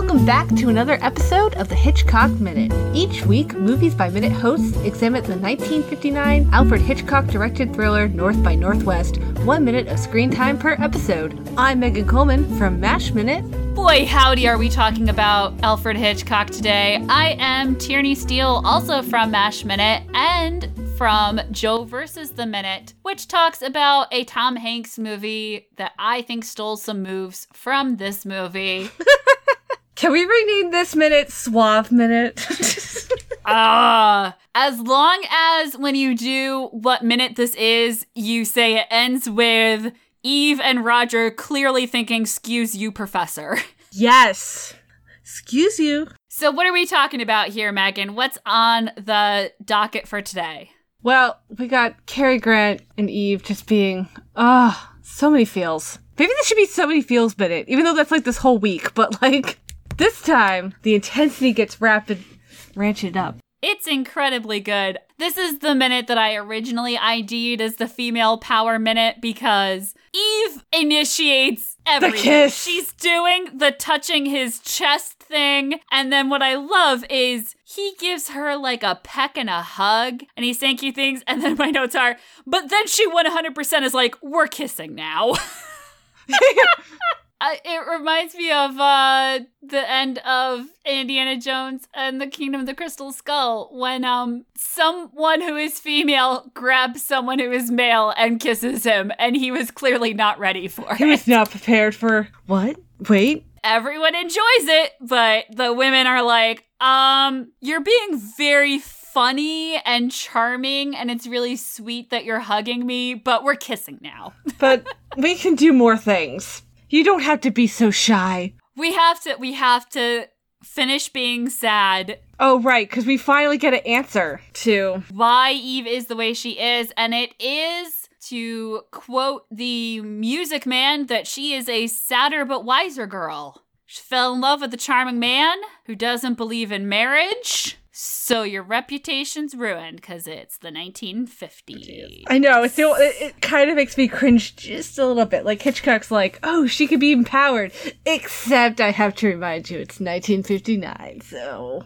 Welcome back to another episode of the Hitchcock Minute. Each week, Movies by Minute hosts examine the 1959 Alfred Hitchcock directed thriller North by Northwest, one minute of screen time per episode. I'm Megan Coleman from MASH Minute. Boy, howdy, are we talking about Alfred Hitchcock today? I am Tierney Steele, also from MASH Minute, and from Joe versus the Minute, which talks about a Tom Hanks movie that I think stole some moves from this movie. Can we rename this minute Suave Minute? Ah, uh, as long as when you do what minute this is, you say it ends with Eve and Roger clearly thinking, "Excuse you, Professor." Yes. Excuse you. So, what are we talking about here, Megan? What's on the docket for today? Well, we got Cary Grant and Eve just being, ah, oh, so many feels. Maybe this should be so many feels minute, even though that's like this whole week, but like this time the intensity gets rapid, ratcheted up. It's incredibly good. This is the minute that I originally ID'd as the female power minute because Eve initiates everything. The kiss. She's doing the touching his chest thing. And then what I love is he gives her like a peck and a hug and he's saying cute things. And then my notes are, but then she 100% is like, we're kissing now. Uh, it reminds me of uh, the end of Indiana Jones and the Kingdom of the Crystal Skull when um someone who is female grabs someone who is male and kisses him, and he was clearly not ready for he it. He was not prepared for what? Wait. Everyone enjoys it, but the women are like, um, you're being very funny and charming, and it's really sweet that you're hugging me, but we're kissing now. but we can do more things. You don't have to be so shy. We have to we have to finish being sad. Oh right, cuz we finally get an answer to why Eve is the way she is and it is to quote the music man that she is a sadder but wiser girl. She fell in love with a charming man who doesn't believe in marriage. So your reputation's ruined because it's the 1950s. I know. It's it, it kind of makes me cringe just a little bit. Like Hitchcock's like, oh, she could be empowered. Except I have to remind you, it's 1959. So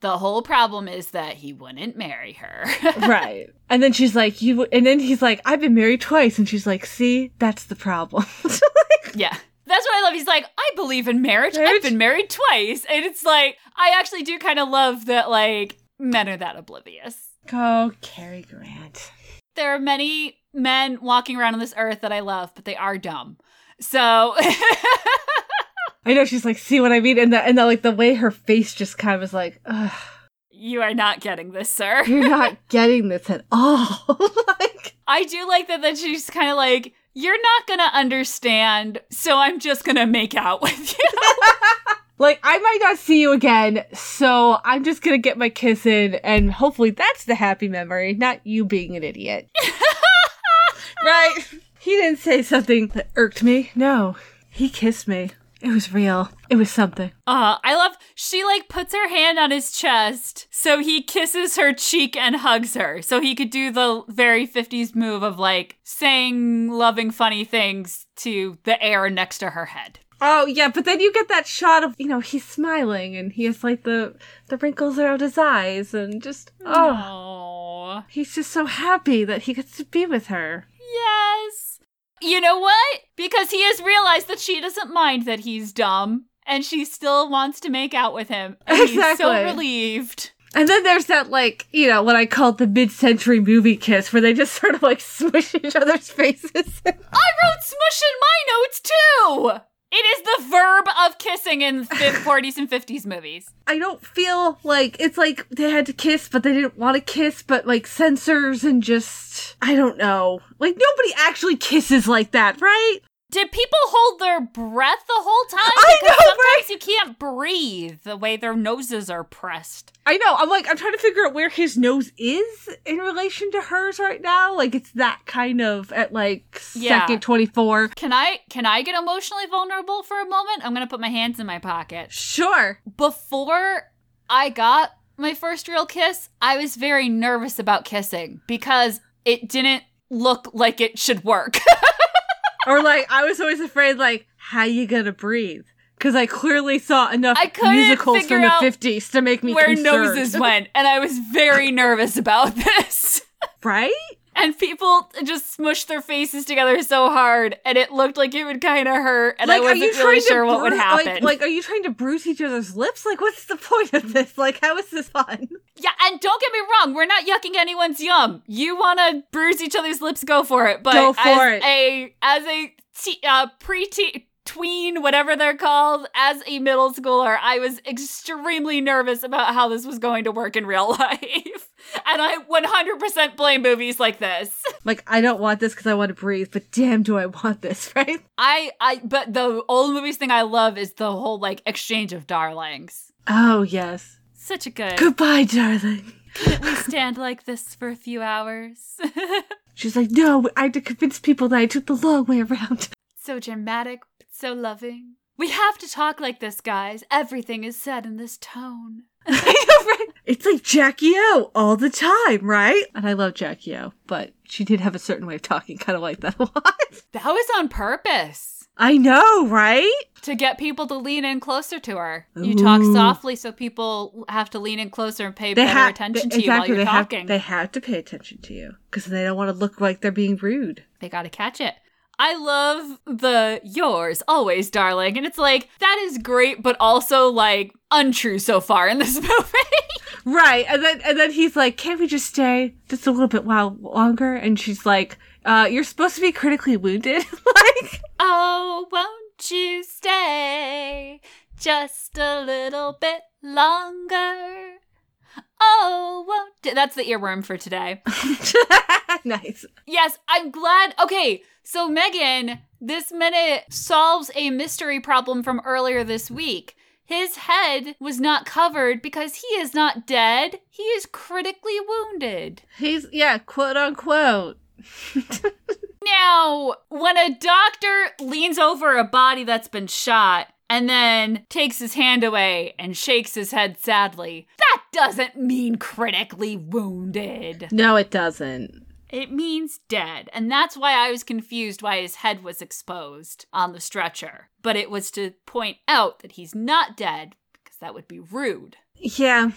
the whole problem is that he wouldn't marry her. right. And then she's like, you, and then he's like, I've been married twice. And she's like, see, that's the problem. yeah. That's what I love. He's like, I believe in marriage. marriage? I've been married twice. And it's like, I actually do kind of love that, like, men are that oblivious. Go, Cary Grant. There are many men walking around on this earth that I love, but they are dumb. So. I know she's like, see what I mean? And the, and the, like, the way her face just kind of is like, ugh. You are not getting this, sir. You're not getting this at all. like, I do like that, that she's kind of like, you're not gonna understand, so I'm just gonna make out with you. like, I might not see you again, so I'm just gonna get my kiss in, and hopefully that's the happy memory, not you being an idiot. right? He didn't say something that irked me. No, he kissed me. It was real. It was something. Uh, I love she like puts her hand on his chest so he kisses her cheek and hugs her. So he could do the very 50s move of like saying loving funny things to the air next to her head. Oh yeah, but then you get that shot of you know he's smiling and he has like the the wrinkles around his eyes and just oh, Aww. he's just so happy that he gets to be with her. You know what? Because he has realized that she doesn't mind that he's dumb and she still wants to make out with him. And exactly. he's so relieved. And then there's that, like, you know, what I call the mid century movie kiss, where they just sort of like smush each other's faces. I wrote smush in my notes too! It is the verb of kissing in 40s and 50s movies. I don't feel like it's like they had to kiss, but they didn't want to kiss, but like censors and just, I don't know. Like nobody actually kisses like that, right? Did people hold their breath the whole time? I because know, sometimes right? you can't breathe the way their noses are pressed. I know. I'm like, I'm trying to figure out where his nose is in relation to hers right now. Like, it's that kind of at like yeah. second 24. Can I can I get emotionally vulnerable for a moment? I'm gonna put my hands in my pocket. Sure. Before I got my first real kiss, I was very nervous about kissing because it didn't look like it should work. or like I was always afraid like how you gonna breathe? because I clearly saw enough musicals from the 50s to make me where concerned. noses went, and I was very nervous about this. Right? And people just smushed their faces together so hard, and it looked like it would kind of hurt, and like, I wasn't really sure what would happen. Like, like, are you trying to bruise each other's lips? Like, what's the point of this? Like, how is this fun? Yeah, and don't get me wrong, we're not yucking anyone's yum. You want to bruise each other's lips, go for it. But go for as it. a as a te- uh, pre tween, whatever they're called, as a middle schooler, I was extremely nervous about how this was going to work in real life. and I 100% blame movies like this. Like, I don't want this because I want to breathe, but damn, do I want this, right? I, I, but the old movies thing I love is the whole like exchange of darlings. Oh, yes. Such a good. Goodbye, darling. Can't we stand like this for a few hours? She's like, no, I had to convince people that I took the long way around. So dramatic, so loving. We have to talk like this, guys. Everything is said in this tone. it's like Jackie O all the time, right? And I love Jackie O, but she did have a certain way of talking, kind of like that a lot. That was on purpose. I know, right? To get people to lean in closer to her. Ooh. You talk softly so people have to lean in closer and pay they better ha- attention they, to exactly, you while you're they talking. Have, they have to pay attention to you because they don't want to look like they're being rude. They got to catch it. I love the yours always, darling. And it's like, that is great, but also like untrue so far in this movie. right. And then and then he's like, Can't we just stay just a little bit while longer? And she's like, uh, you're supposed to be critically wounded. like Oh, won't you stay just a little bit longer? Oh, won't that's the earworm for today. nice. Yes, I'm glad. Okay, so Megan, this minute solves a mystery problem from earlier this week. His head was not covered because he is not dead. He is critically wounded. He's, yeah, quote unquote. now, when a doctor leans over a body that's been shot, and then takes his hand away and shakes his head sadly. Doesn't mean critically wounded. No, it doesn't. It means dead. And that's why I was confused why his head was exposed on the stretcher. But it was to point out that he's not dead because that would be rude. Yeah.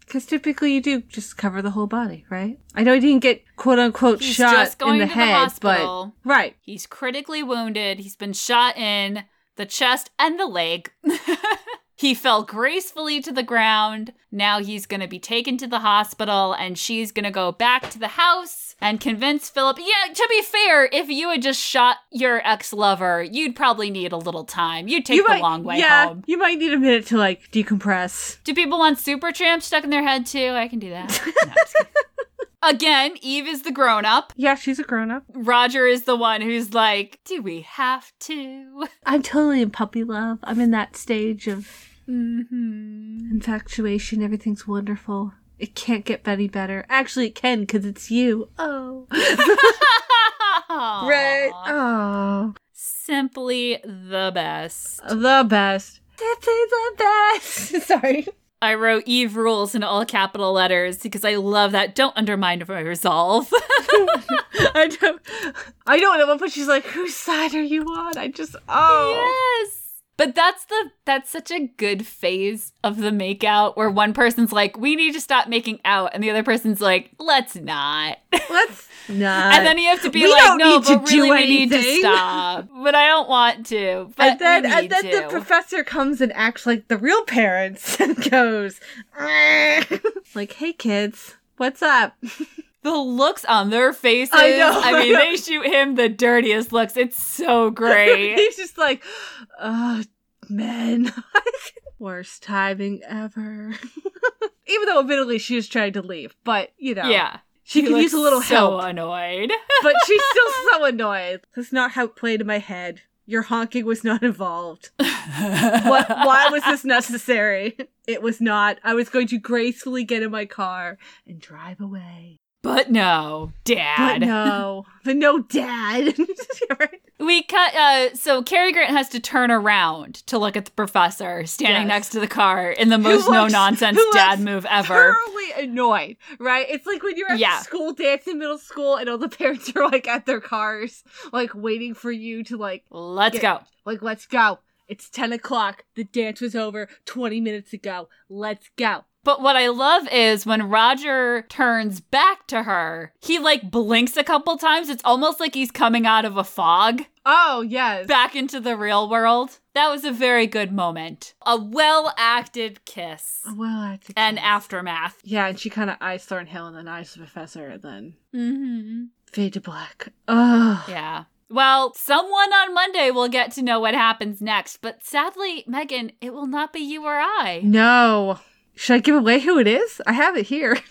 Because typically you do just cover the whole body, right? I know he didn't get quote unquote he's shot in the to head, the hospital. but right. He's critically wounded. He's been shot in the chest and the leg. he fell gracefully to the ground. Now he's going to be taken to the hospital and she's going to go back to the house and convince Philip. Yeah, to be fair, if you had just shot your ex lover, you'd probably need a little time. You'd take you the might, long way yeah, home. You might need a minute to like decompress. Do people want Supertramp stuck in their head too? I can do that. No, Again, Eve is the grown up. Yeah, she's a grown up. Roger is the one who's like, Do we have to? I'm totally in puppy love. I'm in that stage of mm-hmm. infatuation. Everything's wonderful. It can't get any better. Actually, it can because it's you. Oh. right. Oh. Simply the best. The best. Simply the best. Sorry. I wrote Eve rules in all capital letters because I love that. Don't undermine my resolve. I don't. I don't know, but she's like, "Whose side are you on?" I just, oh, yes. But that's the that's such a good phase of the makeout where one person's like, "We need to stop making out," and the other person's like, "Let's not." Let's not. and then you have to be we like, "No, but really, we need to stop." But I don't want to. But and then, and then to. the professor comes and acts like the real parents and goes, "Like, hey kids, what's up?" The looks on their faces. I know. I mean, they shoot him the dirtiest looks. It's so great. He's just like, oh, men. Worst timing ever. Even though admittedly she was trying to leave, but you know. Yeah. She, could use a little so help. annoyed. but she's still so annoyed. That's not how it played in my head. Your honking was not involved. what, why was this necessary? It was not. I was going to gracefully get in my car and drive away. But no, dad. But no. but no, dad. We cut, uh, so Cary Grant has to turn around to look at the professor standing Yes. next to the car in the most no nonsense dad move ever. Thoroughly annoyed, right? It's like when you're at Yeah. school dance in middle school and all the parents are like at their cars, like waiting for you to like Let's Get- go. like let's go. It's 10 o'clock. The dance was over 20 minutes ago. Let's go. But what I love is when Roger turns back to her, he like blinks a couple times. It's almost like he's coming out of a fog. Oh, yes. Back into the real world. That was a very good moment. A well acted kiss. A well acted kiss. And aftermath. Yeah, and she kind of eyes Thornhill and then eyes the professor and then Mm-hmm. fade to black. Ugh. Yeah. Well, someone on Monday will get to know what happens next, but sadly, Megan, it will not be you or I. No. Should I give away who it is? I have it here.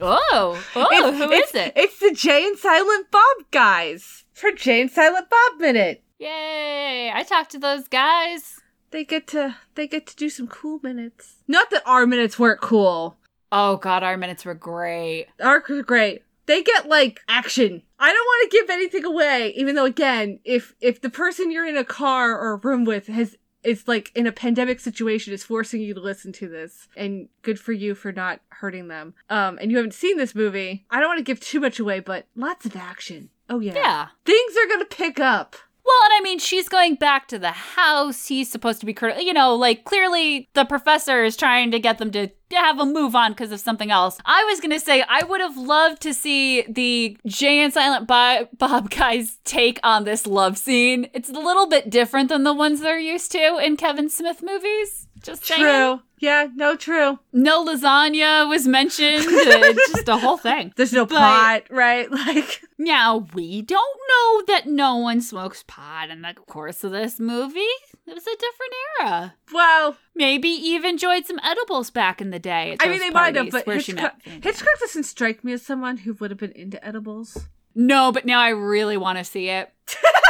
Oh, oh, It's- who is it? It's the Jay and Silent Bob guys for Jay and Silent Bob minute. Yay! I talked to those guys. They get to they get to do some cool minutes. Not that our minutes weren't cool. Oh god, our minutes were great. Our are great. They get like action. I don't want to give anything away, even though again, if if the person you're in a car or a room with has is like in a pandemic situation is forcing you to listen to this, and good for you for not hurting them. Um, and you haven't seen this movie. I don't want to give too much away, but lots of action. Oh yeah. Yeah. Things are gonna pick up. Well, and I mean, she's going back to the house. He's supposed to be, you know, like clearly the professor is trying to get them to have a move on because of something else. I was going to say, I would have loved to see the Jay and Silent Bob, Bob guys take on this love scene. It's a little bit different than the ones they're used to in Kevin Smith movies. Just saying. True. Yeah, no, true. No lasagna was mentioned. uh, just a whole thing. There's no But- pot, right? Like, Now, we don't know that no one smokes pot in the course of this movie. It was a different era. well, Maybe Eve enjoyed some edibles back in the day. I mean, they might have, but Hitchcock, Hitchcock doesn't strike me as someone who would have been into edibles. No, but now I really want to see it.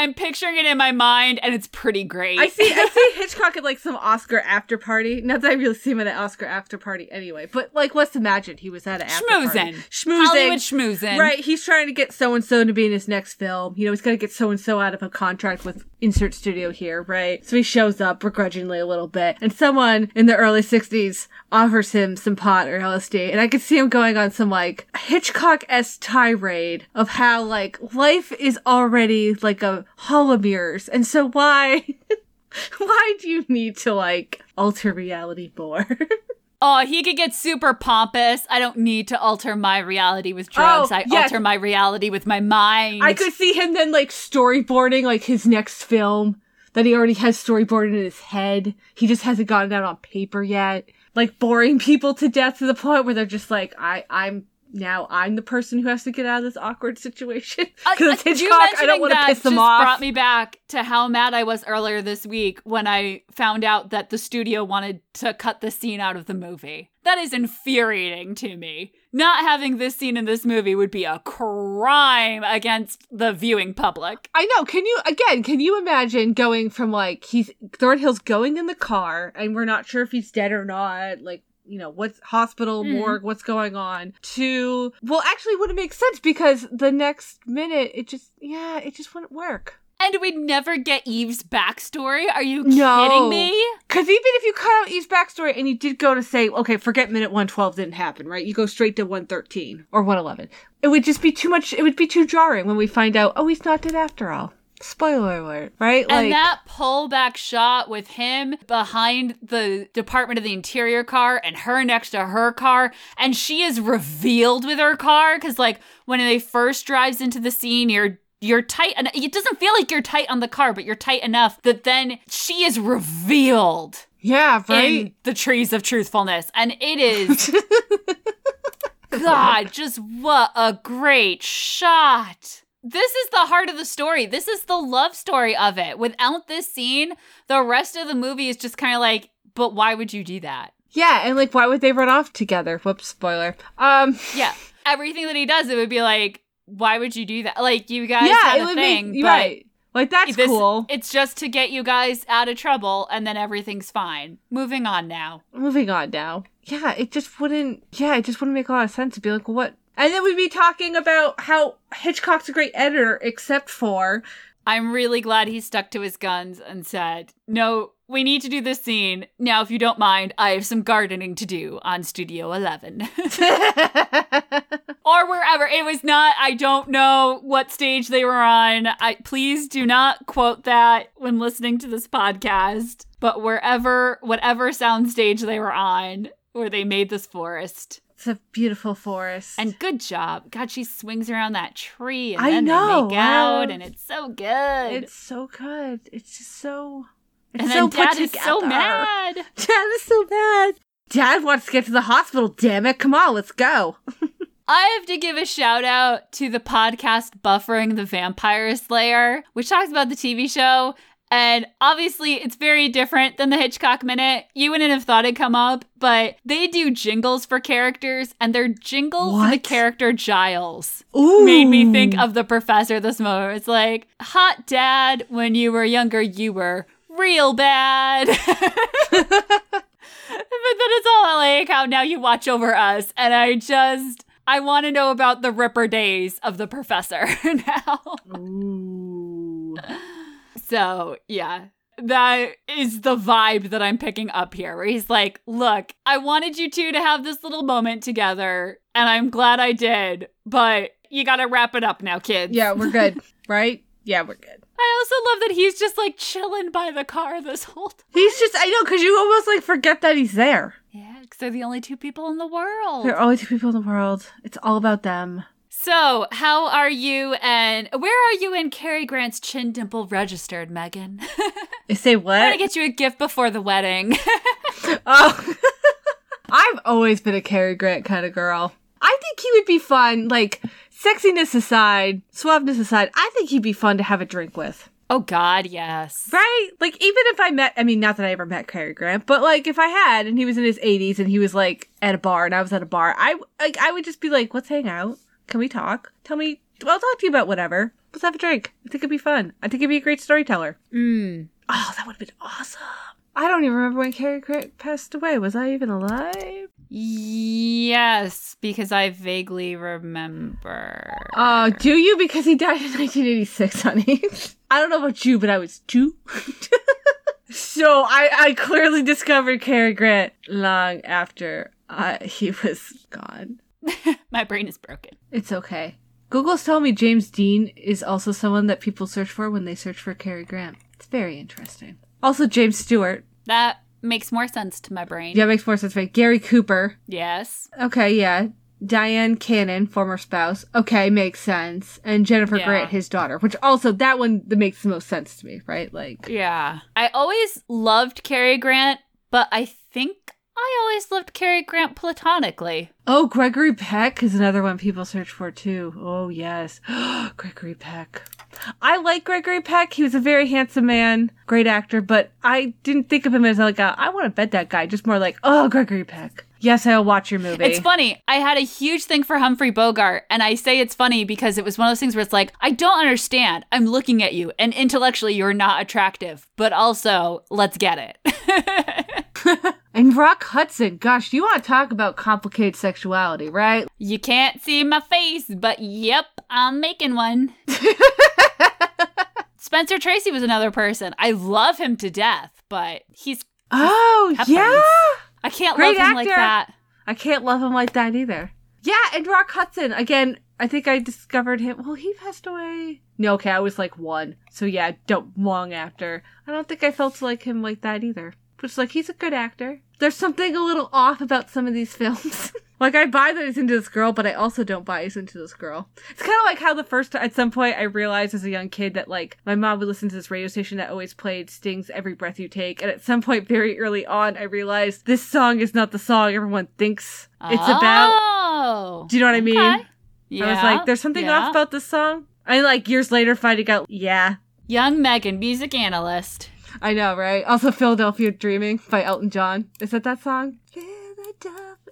I'm picturing it in my mind, and it's pretty great. I see, I see Hitchcock at like some Oscar after party. Not that I really see him at an Oscar after party anyway, but like, let's imagine he was at an after party. Schmoozing, Hollywood schmoozing. Right, he's trying to get so and so to be in his next film. You know, he's got to get so and so out of a contract with insert studio here, right? So he shows up begrudgingly a little bit, and someone in the early 60s offers him some pot or LSD, and I could see him going on some like Hitchcock s tirade of how like life is already like a hall of mirrors, and so why. Why do you need to like alter reality more? Oh, he could get super pompous. I don't need to alter my reality with drugs. Oh, I yes. alter my reality with my mind. I could see him then like storyboarding like his next film that he already has storyboarded in his head. He just hasn't gotten out on paper yet. Like boring people to death to the point where they're just like, I, I'm now I'm the person who has to get out of this awkward situation Uh, because uh, it's you Hitchcock. I don't want to piss them just off. brought me back to how mad I was earlier this week when I found out that the studio wanted to cut the scene out of the movie. That is infuriating to me. Not having this scene in this movie would be a crime against the viewing public. I know. Can you again? Can you imagine going from like he's Thornhill's going in the car and we're not sure if he's dead or not, like you know what's hospital Mhm. morgue, what's going on? To well, actually, would it make sense because the next minute it just yeah, it just wouldn't work. And we'd never get Eve's backstory. Are you No. kidding me? Because even if you cut out Eve's backstory and you did go to say, okay, forget minute 112 didn't happen, right? You go straight to 113 or 111. It would just be too much, it would be too jarring when we find out, oh, he's not dead after all. Spoiler alert, right? and that pullback shot with him behind the Department of the Interior car and her next to her car, and she is revealed with her car because, like, when they first drives into the scene, you're you're tight, and it doesn't feel like you're tight on the car, but you're tight enough that then she is revealed yeah, right? in the trees of truthfulness, and it is God, just what a great shot. This is the heart of the story. This is the love story of it. Without this scene, the rest of the movie is just kind of like, but why would you do that? Yeah, and like, why would they run off together? Whoops, spoiler. Um, Yeah. Everything that he does, it would be like, why would you do that? Like, you guys yeah, had it a would thing. make right. Like that's this- cool. It's just to get you guys out of trouble, and then everything's fine. Moving on now. Moving on now. Yeah, it just wouldn't. Yeah, it just wouldn't make a lot of sense to be like, what? And then we'd be talking about how Hitchcock's a great editor, except for I'm really glad he stuck to his guns and said, no, we need to do this scene. Now, if you don't mind, I have some gardening to do on Studio 11. or wherever. It was not, I don't know what stage they were on. I please do not quote that when listening to this podcast. But wherever, whatever soundstage they were on, where they made this forest. It's a beautiful forest. And good job. God, she swings around that tree and I then know, they make out and it's so good. It's so good. It's just so it's and so then dad is so mad. Dad is so mad. Dad wants to get to the hospital, damn it. Come on, let's go. I have to give a shout out to the podcast Buffering the Vampire Slayer, which talks about the TV show. And obviously, it's very different than the Hitchcock Minute. You wouldn't have thought it'd come up, but they do jingles for characters, and their jingle what? for the character Giles Ooh. made me think of the professor this moment. It's like, hot dad, when you were younger, you were real bad. but then it's all like how now you watch over us. And I just, I want to know about the Ripper days of the professor now. Ooh. So, yeah. That is the vibe that I'm picking up here, where he's like, Look, I wanted you two to have this little moment together, and I'm glad I did, but you gotta wrap it up now, kids. Yeah, we're good, right? Yeah, we're good. I also love that he's just like chilling by the car this whole time. He's just, I know, because you almost like forget that he's there. Yeah, because they're the only two people in the world. They're only two people in the world. It's all about them. So, how are you and where are you in Cary Grant's chin dimple registered, Megan? I say what? I'm gonna get you a gift before the wedding. oh. I've always been a Cary Grant kind of girl. I think he would be fun, like, sexiness aside, suaveness aside, I think he'd be fun to have a drink with. Oh God, yes. Right? Like even if I met I mean not that I ever met Cary Grant, but like if I had and he was in his 80s and he was like at a bar and I was at a bar, I like I would just be like, "Let's hang out. Can we talk? Tell me I'll talk to you about whatever. Let's have a drink. I think it'd be fun. I think it'd be a great storyteller." Mm. Oh, that would have been awesome. I don't even remember when Cary Grant passed away. Was I even alive? Yes, because I vaguely remember. Uh, do you? Because he died in 1986, honey. I don't know about you, but I was two. so I, I clearly discovered Cary Grant long after uh, he was gone. My brain is broken. It's okay. Google's telling me James Dean is also someone that people search for when they search for Cary Grant. It's very interesting. Also, James Stewart. That makes more sense to my brain. Yeah, makes more sense. Right. Gary Cooper. Yes. Okay, yeah. Dyan Cannon, former spouse. Okay, makes sense. And Jennifer yeah. Grant, his daughter, which also that one that makes the most sense to me, right? Like Yeah. I always loved Cary Grant, but I think I always loved Cary Grant platonically. Oh, Gregory Peck is another one people search for too. Oh, yes. Gregory Peck. I like Gregory Peck. He was a very handsome man, great actor, but I didn't think of him as like a, I want to bet that guy. Just more like, oh, Gregory Peck. Yes, I'll watch your movie. It's funny. I had a huge thing for Humphrey Bogart, and I say it's funny because it was one of those things where it's like, I don't understand. I'm looking at you, and intellectually, you're not attractive, but also, let's get it. and Rock Hudson, gosh, you want to talk about complicated sexuality, right? You can't see my face, but yep, I'm making one. Spencer Tracy was another person. I love him to death, but he's. Oh, yeah. I can't Great love him actor. like that. I can't love him like that either. Yeah, and Rock Hudson again. I think I discovered him. Well, he passed away. No, okay, I was like one. So yeah, don't long after. I don't think I felt like him like that either. It's like he's a good actor. There's something a little off about some of these films. Like I buy that he's into this girl, but I also don't buy he's into this girl. It's kind of like how the first at some point I realized as a young kid that like my mom would listen to this radio station that always played Sting's "Every Breath You Take," and at some point very early on I realized this song is not the song everyone thinks it's oh, about. Do you know what I mean? Yeah, I was like, "There's something yeah. off about this song." And like years later, finding out, yeah. Young Megan, music analyst. I know, right? Also, Philadelphia Dreaming by Elton John. Is that that song?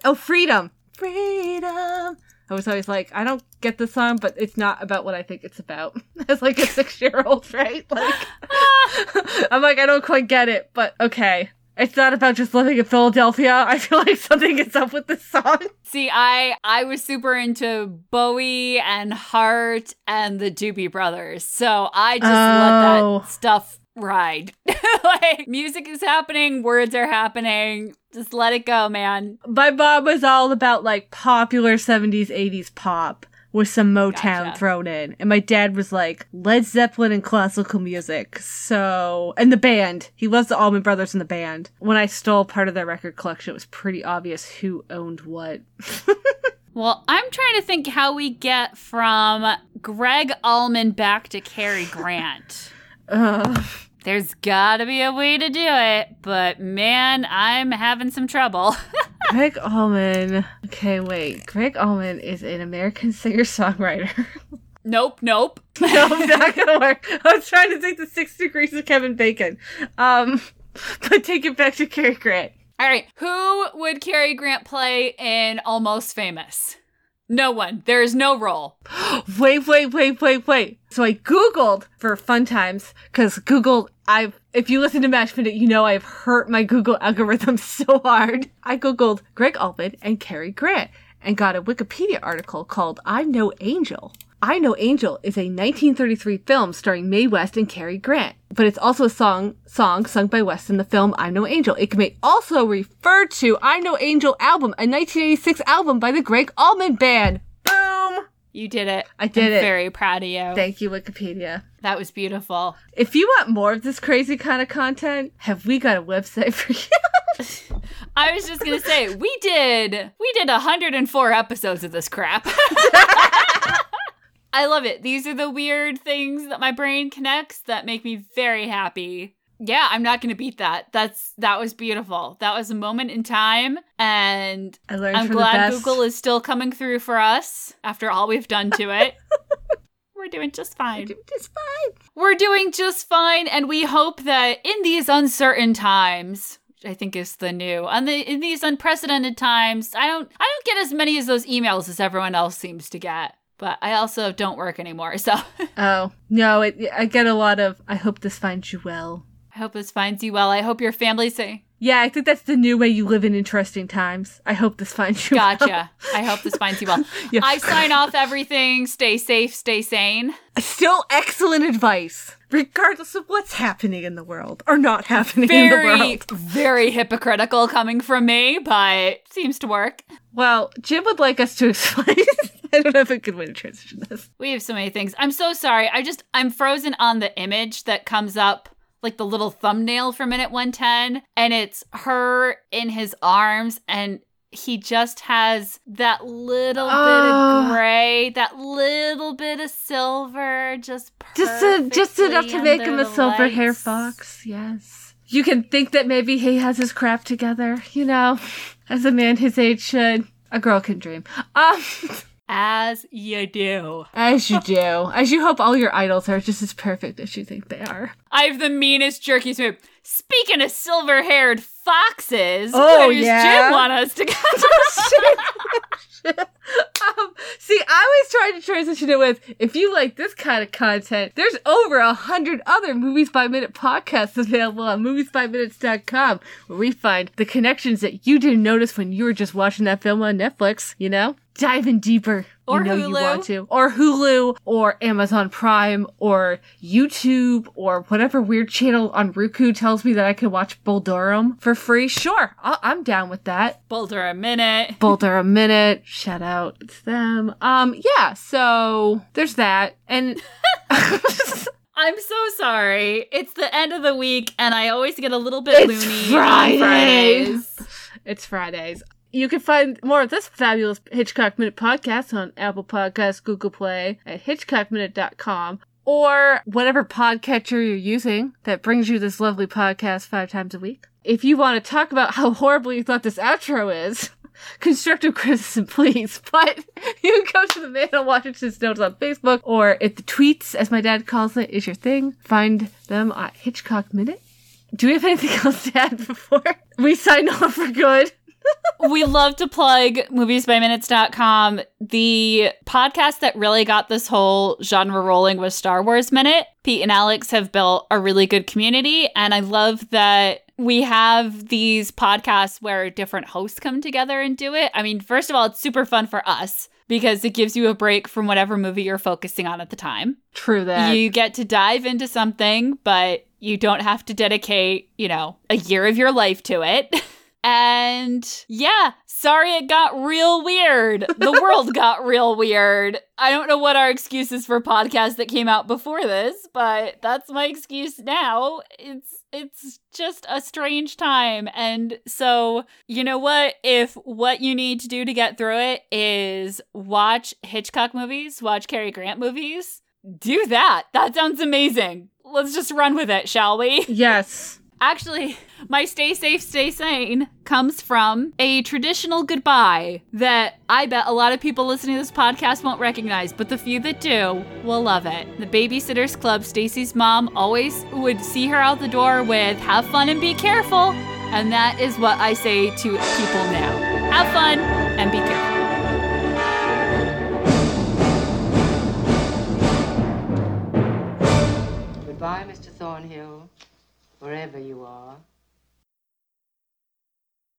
Oh, Freedom freedom. I was always like, I don't get the song, but it's not about what I think it's about. As like a six year old, right? Like, I'm like, I don't quite get it, but okay. It's not about just living in Philadelphia. I feel like something is up with this song. See, I I was super into Bowie and Heart and the Doobie Brothers, so I just oh. let that stuff ride. like music is happening, words are happening. Just let it go, man. My mom was all about like popular 70s, 80s pop with some Motown gotcha. thrown in. And my dad was like Led Zeppelin and classical music. So, and the band. He loves the Allman Brothers and the band. When I stole part of their record collection, it was pretty obvious who owned what. well, I'm trying to think how we get from Gregg Allman back to Cary Grant. uh. There's gotta be a way to do it, but man, I'm having some trouble. Gregg Allman. Okay, wait. Gregg Allman is an American singer songwriter. Nope, nope. no, not gonna work. I was trying to take the six degrees of Kevin Bacon. Um, but take it back to Cary Grant. All right, who would Cary Grant play in Almost Famous? No one. There is no role. wait, wait, wait, wait, wait. So I Googled for fun times because Google, I've, if you listen to Match Minute, you know I've hurt my Google algorithm so hard. I Googled Gregg Allman and Cary Grant and got a Wikipedia article called I'm No Angel. I'm No Angel is a 1933 film starring Mae West and Cary Grant, but it's also a song song sung by West in the film I'm No Angel. It may also refer to I'm No Angel album, a 1986 album by the Gregg Allman Band. Boom! You did it. I did I'm it. Very proud of you. Thank you, Wikipedia. That was beautiful. If you want more of this crazy kind of content, have we got a website for you? I was just gonna say we did we did 104 episodes of this crap. I love it. These are the weird things that my brain connects that make me very happy. Yeah, I'm not going to beat that. That's that was beautiful. That was a moment in time and I learned I'm glad Google is still coming through for us after all we've done to it. We're doing just fine. We're doing just fine. We're doing just fine and we hope that in these uncertain times, I think is the new. And the, in these unprecedented times, I don't I don't get as many of those emails as everyone else seems to get but I also don't work anymore. So. oh no! It, I get a lot of. I hope this finds you well. I hope this finds you well. I hope your family say. Yeah, I think that's the new way you live in interesting times. I hope this finds you. Gotcha. Well. I hope this finds you well. yeah. I sign off everything. Stay safe. Stay sane. Still excellent advice, regardless of what's happening in the world or not happening very, in the world. Very, very hypocritical coming from me, but seems to work. Well, Jim would like us to explain. I don't know if I could way to transition this. We have so many things. I'm so sorry. I just I'm frozen on the image that comes up like the little thumbnail for minute 110 and it's her in his arms and he just has that little bit of ah. gray, that little bit of silver, just just a, just enough to make him a silver lights. hair fox. Yes, you can think that maybe he has his crap together. You know, as a man his age should. A girl can dream. Um. As you do. As you do. as you hope all your idols are just as perfect as you think they are. I have the meanest jerky smooth. Speaking of silver haired foxes, oh, where does yeah? Jim want us to go? um, see, I was trying to transition it with if you like this kind of content, there's over a hundred other Movies by Minute podcasts available on moviesbyminutes.com where we find the connections that you didn't notice when you were just watching that film on Netflix, you know? Diving deeper or you know Hulu. you want to. Or Hulu, or Amazon Prime, or YouTube, or whatever weird channel on Roku tells me that I can watch Bull Durham for free. Sure, i am down with that. Boulder a Minute. Boulder a Minute. Shout out to them. Um, yeah, so there's that. And. I'm so sorry. It's the end of the week, and I always get a little bit it's loony Fridays. Fridays. It's Fridays. You can find more of this fabulous Hitchcock Minute podcast on Apple Podcasts, Google Play, at hitchcockminute.com, or whatever podcatcher you're using that brings you this lovely podcast five times a week. If you want to talk about how horrible you thought this outro is, constructive criticism, please. But you can go to the Man on Washington's Notes on Facebook, or if the tweets, as my dad calls it, is your thing, find them at Hitchcock Minute. Do we have anything else to add before we sign off for good? We love to plug moviesbyminutes.com. The podcast that really got this whole genre rolling was Star Wars Minute. Pete and Alex have built a really good community, and I love that we have these podcasts where different hosts come together and do it. I mean, first of all, it's super fun for us because it gives you a break from whatever movie you're focusing on at the time. True that. You get to dive into something, but you don't have to dedicate, you know, a year of your life to it. And yeah, sorry it got real weird. The world got real weird. I don't know what our excuse is for podcasts that came out before this, but that's my excuse now. It's it's just a strange time. And so, you know what? If what you need to do to get through it is watch Hitchcock movies, watch Cary Grant movies, do that. That sounds amazing. Let's just run with it, shall we? Yes. Actually, my stay safe, stay sane comes from a traditional goodbye that I bet a lot of people listening to this podcast won't recognize, but the few that do will love it. The Babysitters Club, Stacey's mom always would see her out the door with, have fun and be careful. And that is what I say to people now. Have fun and be careful. Goodbye, Mr. Thornhill wherever you are.